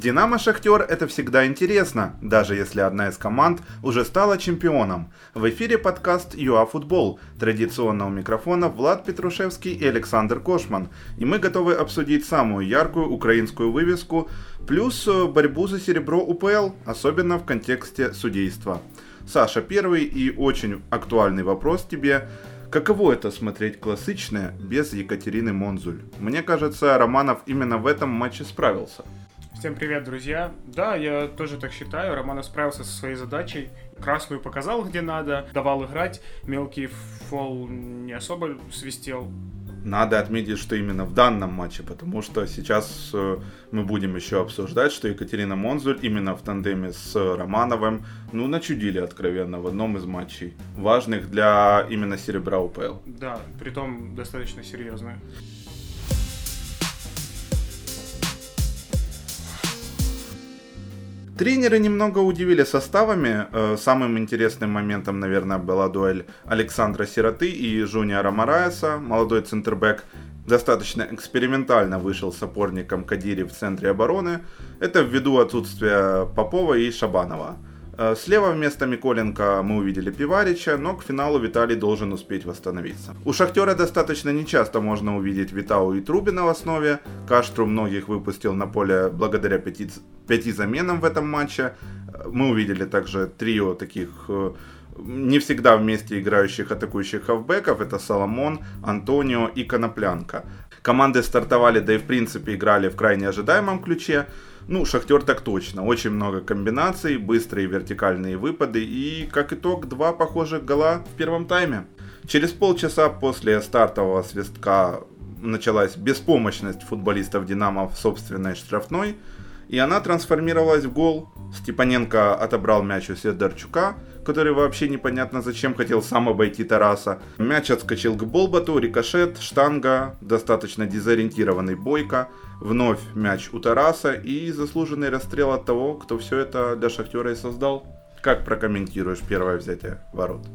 Динамо Шахтер это всегда интересно, даже если одна из команд уже стала чемпионом. В эфире подкаст ЮАФутбол. Традиционно у микрофона Влад Петрушевский и Александр Кошман. И мы готовы обсудить самую яркую украинскую вывеску, плюс э, борьбу за серебро УПЛ, особенно в контексте судейства. Саша, первый и очень актуальный вопрос тебе. Каково это смотреть классичное без Екатерины Монзуль? Мне кажется, Романов именно в этом матче справился. Всем привет, друзья. Да, я тоже так считаю. Романов справился со своей задачей. Красную показал, где надо, давал играть. Мелкий фол не особо свистел. Надо отметить, что именно в данном матче, потому что сейчас э, мы будем еще обсуждать, что Екатерина Монзуль именно в тандеме с Романовым, ну, начудили откровенно в одном из матчей, важных для именно серебра УПЛ. Да, притом достаточно серьезно. Тренеры немного удивили составами. Э, самым интересным моментом, наверное, была дуэль Александра Сироты и Жуниора Мараеса. Молодой центрбэк достаточно экспериментально вышел с опорником Кадири в центре обороны. Это ввиду отсутствия Попова и Шабанова. Э, слева вместо Миколенко мы увидели Пиварича, но к финалу Виталий должен успеть восстановиться. У Шахтера достаточно нечасто можно увидеть Витау и Трубина в основе. Каштру многих выпустил на поле благодаря пяти, пяти заменам в этом матче. Э, мы увидели также трио таких э, не всегда вместе играющих атакующих хавбеков. Это Соломон, Антонио и Коноплянка. Команды стартовали, да и в принципе играли в крайне ожидаемом ключе. Ну, Шахтер так точно. Очень много комбинаций, быстрые вертикальные выпады и, как итог, два похожих гола в первом тайме. Через полчаса после стартового свистка началась беспомощность футболистов «Динамо» в собственной штрафной, и она трансформировалась в гол. Степаненко отобрал мяч у Сидорчука, который вообще непонятно зачем хотел сам обойти Тараса. Мяч отскочил к Болбату, рикошет, штанга, достаточно дезориентированный Бойко. Вновь мяч у Тараса и заслуженный расстрел от того, кто все это для Шахтера и создал. Как прокомментируешь первое взятие ворот?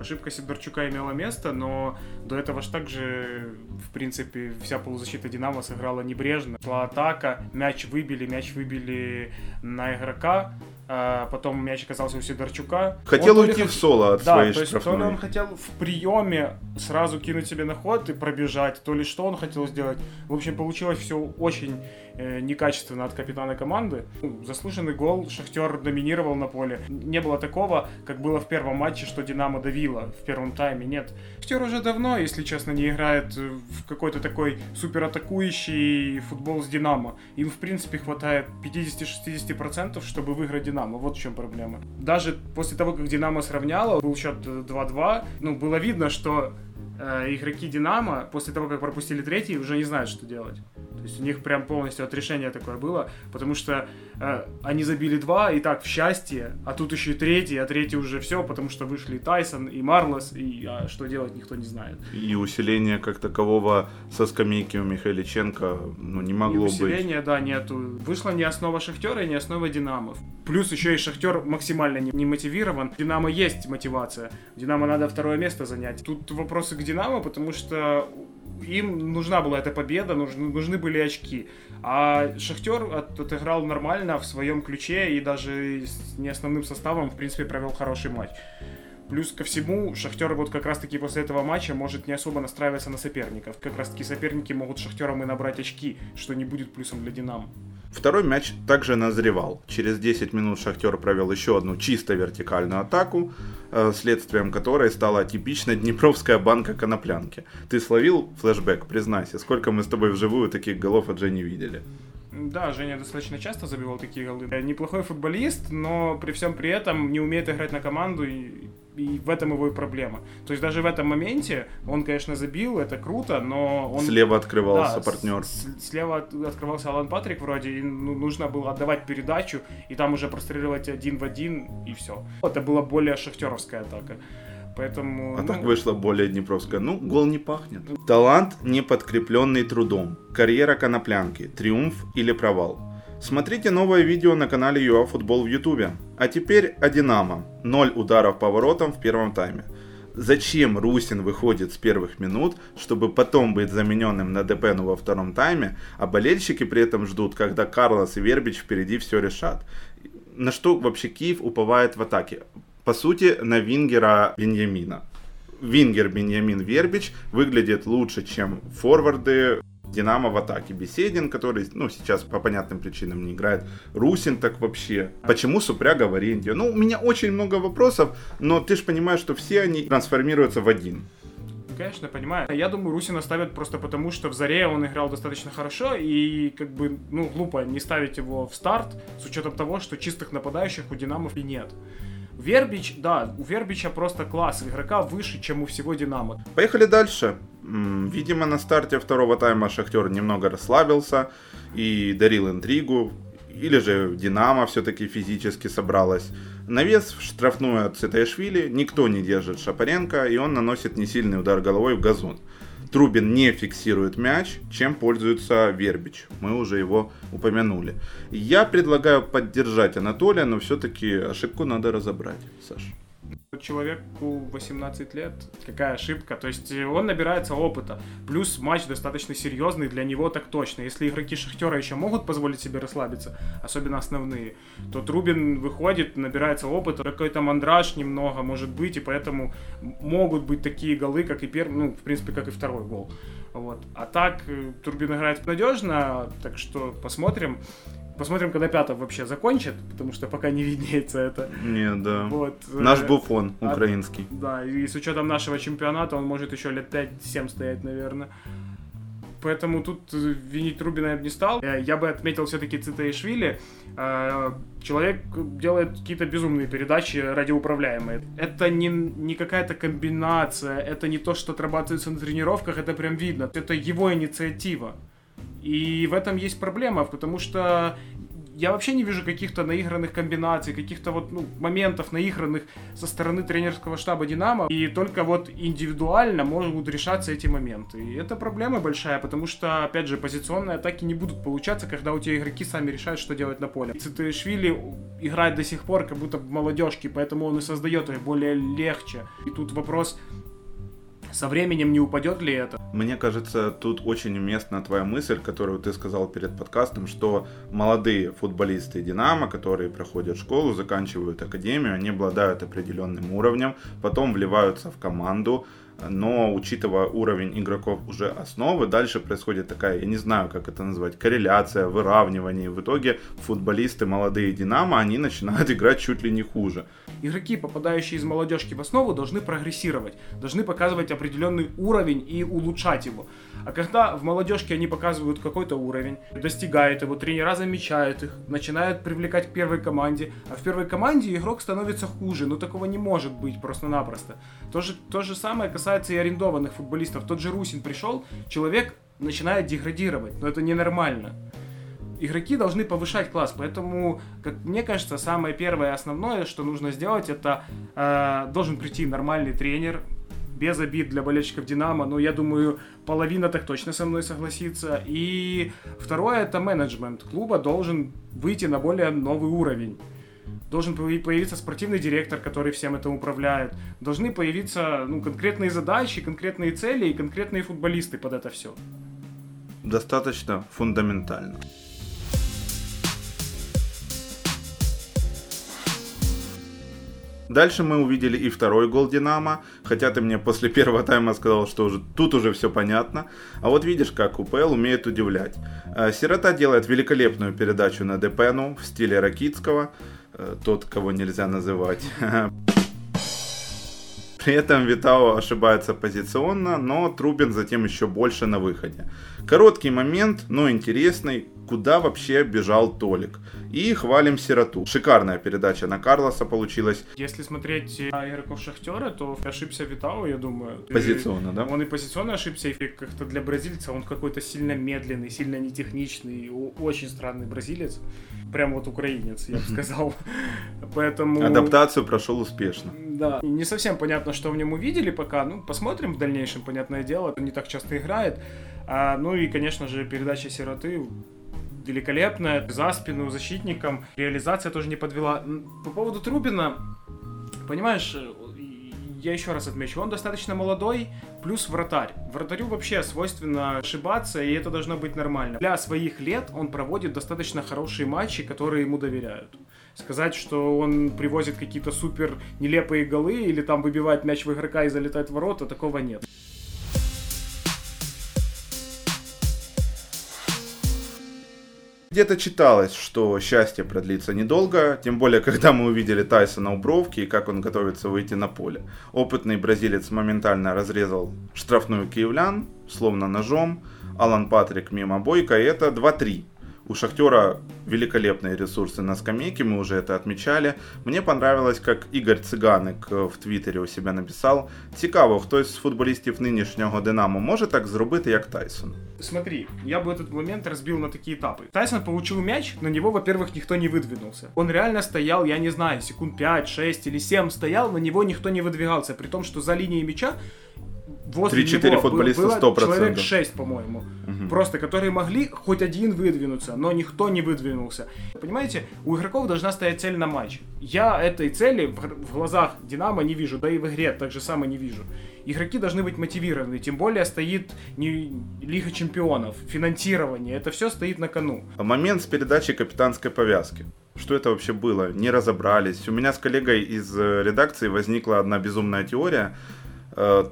Ошибка Сидорчука имела место, но до этого же также, в принципе, вся полузащита Динамо сыграла небрежно. Шла атака, мяч выбили, мяч выбили на игрока, а потом мяч оказался у Сидорчука. Хотел он уйти в соло от да, своей то есть штрафной. то ли он хотел в приеме сразу кинуть себе на ход и пробежать, то ли что он хотел сделать. В общем, получилось все очень некачественно от капитана команды. Ну, заслуженный гол, Шахтер доминировал на поле. Не было такого, как было в первом матче, что Динамо давило в первом тайме. Нет. Шахтер уже давно, если честно, не играет в какой-то такой суператакующий футбол с Динамо. Им, в принципе, хватает 50-60%, чтобы выиграть Динамо. Вот в чем проблема. Даже после того, как Динамо сравняло, был счет 2-2, ну, было видно, что э, игроки Динамо после того, как пропустили третий, уже не знают, что делать. То есть у них прям полностью отрешение такое было, потому что э, они забили два, и так в счастье, а тут еще и третий, а третий уже все, потому что вышли и Тайсон, и Марлос, и а что делать никто не знает. И усиления как такового со скамейки у Михайличенко ну, не могло и усиления, быть. да, нету. Вышла не основа Шахтера и не основа Динамо. Плюс еще и Шахтер максимально не, не мотивирован. Динамо есть мотивация. Динамо надо второе место занять. Тут вопросы к Динамо, потому что им нужна была эта победа, нужны, нужны были очки. А Шахтер от, отыграл нормально в своем ключе и даже с не основным составом, в принципе, провел хороший матч. Плюс ко всему, Шахтер вот как раз-таки после этого матча может не особо настраиваться на соперников. Как раз-таки соперники могут Шахтером и набрать очки, что не будет плюсом для Динамо. Второй мяч также назревал. Через 10 минут Шахтер провел еще одну чисто вертикальную атаку, э, следствием которой стала типичная днепровская банка коноплянки. Ты словил флешбэк, признайся, сколько мы с тобой вживую таких голов от Жени видели? Да, Женя достаточно часто забивал такие голы. Неплохой футболист, но при всем при этом не умеет играть на команду и и в этом его и проблема. То есть даже в этом моменте он, конечно, забил, это круто, но он... Слева открывался да, партнер. С, слева открывался Алан Патрик вроде, и ну, нужно было отдавать передачу, и там уже простреливать один в один, и все. Это была более шахтеровская атака. Поэтому, а ну... так вышла более Днепровская. Ну, гол не пахнет. Талант, не подкрепленный трудом. Карьера коноплянки. Триумф или провал. Смотрите новое видео на канале ЮАФутбол в Ютубе. А теперь о Динамо. Ноль ударов по воротам в первом тайме. Зачем Русин выходит с первых минут, чтобы потом быть замененным на Депену во втором тайме, а болельщики при этом ждут, когда Карлос и Вербич впереди все решат? На что вообще Киев уповает в атаке? По сути, на Вингера Беньямина. Вингер Беньямин Вербич выглядит лучше, чем форварды Динамо в атаке. Беседин, который, ну, сейчас по понятным причинам не играет. Русин так вообще. Почему Супряга в аренде? Ну, у меня очень много вопросов, но ты же понимаешь, что все они трансформируются в один. Конечно, понимаю. Я думаю, Русина ставят просто потому, что в Заре он играл достаточно хорошо, и как бы, ну, глупо не ставить его в старт, с учетом того, что чистых нападающих у Динамов и нет. Вербич, да, у Вербича просто класс игрока выше, чем у всего Динамо. Поехали дальше. Видимо, на старте второго тайма Шахтер немного расслабился и дарил интригу. Или же Динамо все-таки физически собралась. Навес в штрафную от Цитаишвили, никто не держит Шапаренко, и он наносит несильный удар головой в газон. Трубин не фиксирует мяч, чем пользуется Вербич. Мы уже его упомянули. Я предлагаю поддержать Анатолия, но все-таки ошибку надо разобрать, Саша человеку 18 лет, какая ошибка. То есть э, он набирается опыта. Плюс матч достаточно серьезный для него так точно. Если игроки Шахтера еще могут позволить себе расслабиться, особенно основные, то Трубин выходит, набирается опыта, какой-то мандраж немного может быть, и поэтому могут быть такие голы, как и первый, ну, в принципе, как и второй гол. Вот. А так, э, Трубин играет надежно, так что посмотрим. Посмотрим, когда Пятов вообще закончит, потому что пока не виднеется это. Не, да. Вот. Наш э, буфон а, украинский. А, да, и с учетом нашего чемпионата он может еще лет 5-7 стоять, наверное. Поэтому тут э, винить Рубина я бы не стал. Э, я бы отметил все-таки Цитаишвили. Человек делает какие-то безумные передачи радиоуправляемые. Это не, не какая-то комбинация, это не то, что отрабатывается на тренировках, это прям видно. Это его инициатива. И в этом есть проблема, потому что я вообще не вижу каких-то наигранных комбинаций, каких-то вот ну, моментов наигранных со стороны тренерского штаба Динамо. И только вот индивидуально могут решаться эти моменты. И это проблема большая, потому что, опять же, позиционные атаки не будут получаться, когда у тебя игроки сами решают, что делать на поле. Цитаишвили играет до сих пор как будто в молодежке, поэтому он и создает их более легче. И тут вопрос, со временем не упадет ли это? Мне кажется, тут очень уместна твоя мысль, которую ты сказал перед подкастом, что молодые футболисты Динамо, которые проходят школу, заканчивают академию, они обладают определенным уровнем, потом вливаются в команду, но учитывая уровень игроков уже основы, дальше происходит такая, я не знаю, как это назвать, корреляция, выравнивание. В итоге футболисты молодые Динамо, они начинают играть чуть ли не хуже. Игроки, попадающие из молодежки в основу, должны прогрессировать, должны показывать определенный уровень и улучшать его. А когда в молодежке они показывают какой-то уровень, достигают его, тренера замечают их, начинают привлекать к первой команде, а в первой команде игрок становится хуже, ну такого не может быть просто-напросто. То же, то же самое касается и арендованных футболистов. Тот же Русин пришел, человек начинает деградировать, но это ненормально игроки должны повышать класс, поэтому, как мне кажется, самое первое и основное, что нужно сделать, это э, должен прийти нормальный тренер, без обид для болельщиков Динамо, но я думаю, половина так точно со мной согласится. И второе, это менеджмент клуба должен выйти на более новый уровень. Должен появиться спортивный директор, который всем этим управляет. Должны появиться ну, конкретные задачи, конкретные цели и конкретные футболисты под это все. Достаточно фундаментально. Дальше мы увидели и второй гол Динамо, хотя ты мне после первого тайма сказал, что уже тут уже все понятно. А вот видишь, как УПЛ умеет удивлять. Э, Сирота делает великолепную передачу на Депену в стиле Ракитского, тот, кого нельзя называть. При этом Витао ошибается позиционно, но Трубин затем еще больше на выходе. Короткий момент, но интересный, куда вообще бежал Толик. И хвалим Сироту. Шикарная передача на Карлоса получилась. Если смотреть на игроков Шахтера, то ошибся Витау, я думаю. Позиционно, да? Он и позиционно ошибся, и как-то для бразильца он какой-то сильно медленный, сильно нетехничный, очень странный бразилец. Прям вот украинец, я бы сказал. Поэтому... Адаптацию прошел успешно. Да. Не совсем понятно, что в нем увидели пока. Ну, посмотрим в дальнейшем, понятное дело. Он не так часто играет. А, ну и, конечно же, передача сироты великолепная, за спину защитникам. Реализация тоже не подвела. По поводу Трубина, понимаешь, я еще раз отмечу, он достаточно молодой, плюс вратарь. Вратарю вообще свойственно ошибаться, и это должно быть нормально. Для своих лет он проводит достаточно хорошие матчи, которые ему доверяют. Сказать, что он привозит какие-то супер нелепые голы или там выбивает мяч в игрока и залетает в ворота, такого нет. Где-то читалось, что счастье продлится недолго, тем более, когда мы увидели Тайсона у бровки и как он готовится выйти на поле. Опытный бразилец моментально разрезал штрафную киевлян, словно ножом, Алан Патрик мимо бойка, и это 2-3 у Шахтера великолепные ресурсы на скамейке, мы уже это отмечали. Мне понравилось, как Игорь Цыганик в Твіттері у себя написал. Цікаво, хтось з футболістів нинішнього Динамо може так зробити, як Тайсон. Смотри, я бы этот момент разбил на такие этапы. Тайсон получил мяч, на него, во-первых, никто не выдвинулся. Он реально стоял, я не знаю, секунд 5, 6 или 7 стоял, на него никто не выдвигался, при том, что за линией мяча возле 3-4 него футболиста было 100%. человек 6, по-моему. Мгм. Просто, которые могли хоть один выдвинуться, но никто не выдвинулся. Понимаете, у игроков должна стоять цель на матч. Я этой цели в, глазах Динамо не вижу, да и в игре так же само не вижу. Игроки должны быть мотивированы, тем более стоит не Лига Чемпионов, финансирование, это все стоит на кону. Момент с передачей капитанской повязки. Что это вообще было? Не разобрались. У меня с коллегой из э, редакции возникла одна безумная теория,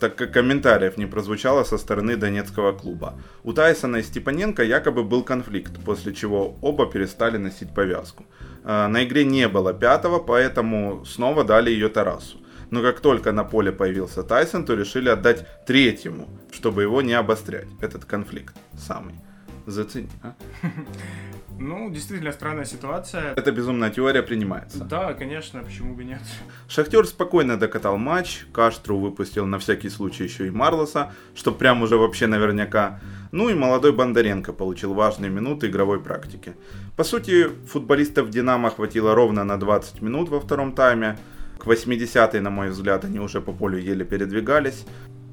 так как комментариев не прозвучало со стороны донецкого клуба. У Тайсона и Степаненко якобы был конфликт, после чего оба перестали носить повязку. Э, На игре не было пятого, поэтому снова дали ее Тарасу. Но как только на поле появился Тайсон, то решили отдать третьему, чтобы его не обострять, этот конфликт самый. Зацени, а? Ну, действительно странная ситуация. Эта безумная теория принимается. Да, конечно, почему бы нет. Шахтер спокойно докатал матч, Каштру выпустил на всякий случай еще и Марлоса, что прям уже вообще наверняка. Ну и молодой Бондаренко получил важные минуты игровой практики. По сути, футболистов Динамо хватило ровно на 20 минут во втором тайме. К 80-й, на мой взгляд, они уже по полю еле передвигались.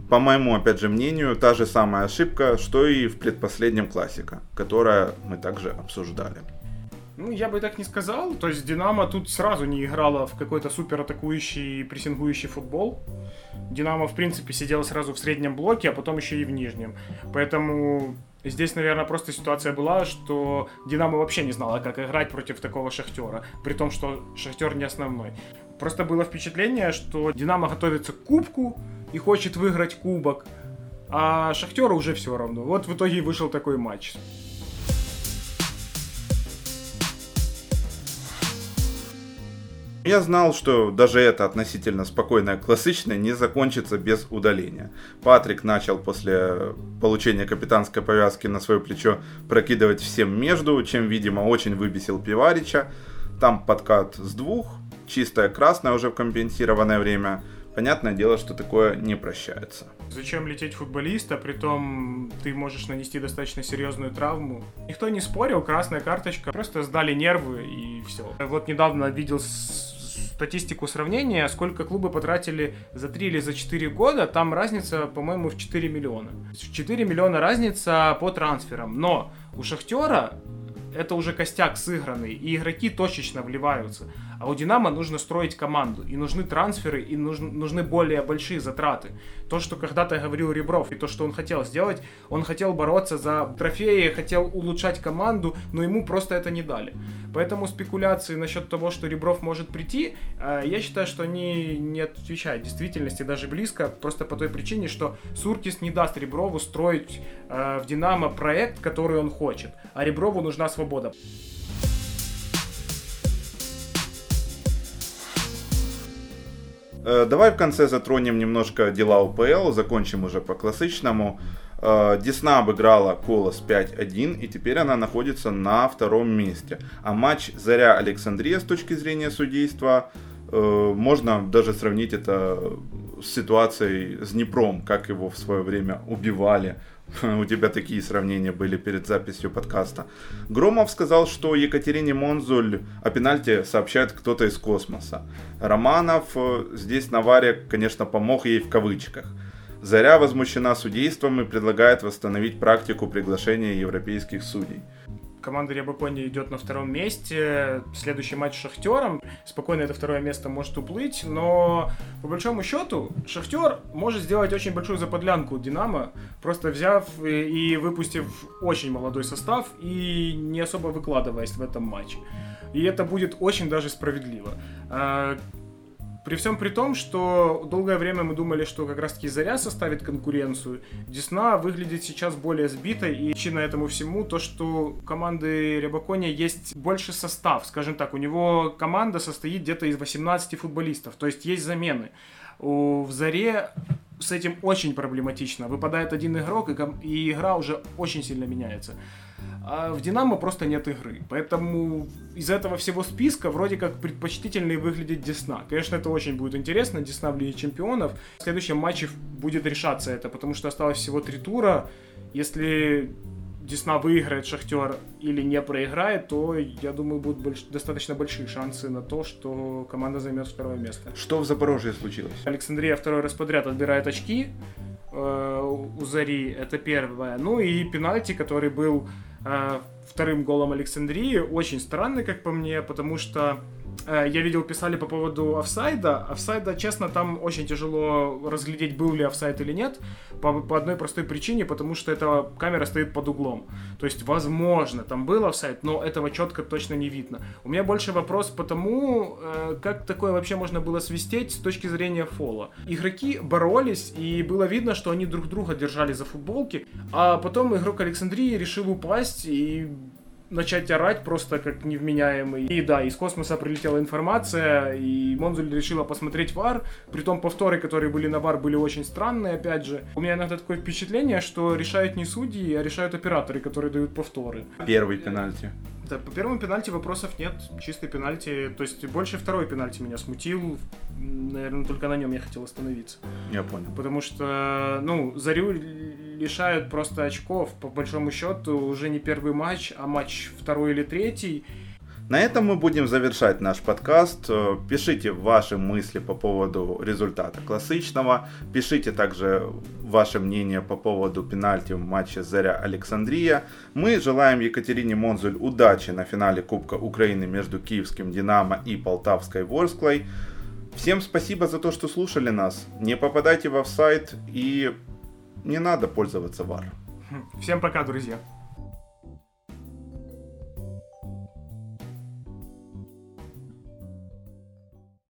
По моему, опять же, мнению, та же самая ошибка, что и в предпоследнем классика, которая мы также обсуждали. Ну, я бы так не сказал. То есть Динамо тут сразу не играла в какой-то супер атакующий, прессингующий футбол. Динамо, в принципе, сидела сразу в среднем блоке, а потом еще и в нижнем. Поэтому здесь, наверное, просто ситуация была, что Динамо вообще не знала, как играть против такого Шахтера. При том, что Шахтер не основной. Просто было впечатление, что Динамо готовится к кубку и хочет выиграть кубок. А Шахтеру уже все равно. Вот в итоге вышел такой матч. Я знал, что даже это относительно спокойное классичное не закончится без удаления. Патрик начал после получения капитанской повязки на свое плечо прокидывать всем между, чем, видимо, очень выбесил Пиварича. Там подкат с двух, чистая красная уже в компенсированное время. Понятное дело, что такое не прощается. Зачем лететь футболиста, притом ты можешь нанести достаточно серьезную травму. Никто не спорил, красная карточка, просто сдали нервы и все. Вот недавно видел статистику сравнения, сколько клубы потратили за 3 или за 4 года, там разница, по-моему, в 4 миллиона. 4 миллиона разница по трансферам, но у Шахтера это уже костяк сыгранный, и игроки точечно вливаются. А у Динамо нужно строить команду, и нужны трансферы, и нужны, нужны более большие затраты. То, что когда-то говорил Ребров, и то, что он хотел сделать, он хотел бороться за трофеи, хотел улучшать команду, но ему просто это не дали. Поэтому спекуляции насчет того, что Ребров может прийти, э, я считаю, что они не отвечают действительности даже близко, просто по той причине, что Суркис не даст Реброву строить э, в Динамо проект, который он хочет, а Реброву нужна свобода. Давай в конце затронем немножко дела УПЛ, закончим уже по классичному. Э, Десна обыграла Колос 5-1, и теперь она находится на втором месте. А матч Заря Александрия с точки зрения судейства, э, можно даже сравнить это с ситуацией с Днепром, как его в свое время убивали. У тебя такие сравнения были перед записью подкаста. Громов сказал, что Екатерине Монзуль о пенальти сообщает кто-то из космоса. Романов э, здесь на варе, конечно, помог ей в кавычках. Заря возмущена судейством и предлагает восстановить практику приглашения европейских судей. Команда Рябакони идет на втором месте. Следующий матч с Шахтером. Спокойно это второе место может уплыть, но по большому счету Шахтер может сделать очень большую заподлянку Динамо, просто взяв и выпустив очень молодой состав и не особо выкладываясь в этом матче. И это будет очень даже справедливо. При всем при том, что долгое время мы думали, что как раз таки Заря составит конкуренцию, Десна выглядит сейчас более сбитой, и причина этому всему то, что у команды Рябаконя есть больше состав, скажем так, у него команда состоит где-то из 18 футболистов, то есть есть замены. У, в Заре с этим очень проблематично. Выпадает один игрок, и игра уже очень сильно меняется. А в Динамо просто нет игры. Поэтому из этого всего списка вроде как предпочтительнее выглядит Десна. Конечно, это очень будет интересно. Десна в Лиге Чемпионов. В следующем матче будет решаться это, потому что осталось всего три тура. Если Десна выиграет Шахтер или не проиграет, то, я думаю, будут больш... достаточно большие шансы на то, что команда займет второе место. Что в Запорожье случилось? Александрия второй раз подряд отбирает очки э, у Зари, это первое. Ну и пенальти, который был вторым голом Александрии, очень странный, как по мне, потому что Э, я видел, писали по поводу офсайда. Офсайда, честно, там очень тяжело разглядеть, был ли офсайд или нет, по, по одной простой причине, потому что эта камера стоит под углом. То есть, возможно, там был офсайд, но этого четко точно не видно. У меня больше вопрос по тому, э, как такое вообще можно было свистеть с точки зрения фола. Игроки боролись, и было видно, что они друг друга держали за футболки, а потом игрок Александрии решил упасть и начать орать просто как невменяемый. И да, из космоса прилетела информация, и Монзуль решила посмотреть вар. При том повторы, которые были на вар, были очень странные, опять же. У меня иногда такое впечатление, что решают не судьи, а решают операторы, которые дают повторы. Первый пенальти. Да, по первому пенальти вопросов нет. Чистый пенальти. То есть больше второй пенальти меня смутил. Наверное, только на нем я хотел остановиться. Я понял. Потому что, ну, Зарю лишают просто очков. По большому счету, уже не первый матч, а матч второй или третий. На этом мы будем завершать наш подкаст. Э, пишите ваши мысли по поводу результата классичного. Пишите также ваше мнение по поводу пенальти в матче Заря Александрия. Мы желаем Екатерине Монзуль удачи на финале Кубка Украины между Киевским Динамо и Полтавской Ворсклой. Всем спасибо за то, что слушали нас. Не попадайте в офсайт и не надо пользоваться VAR. Всем пока, друзья.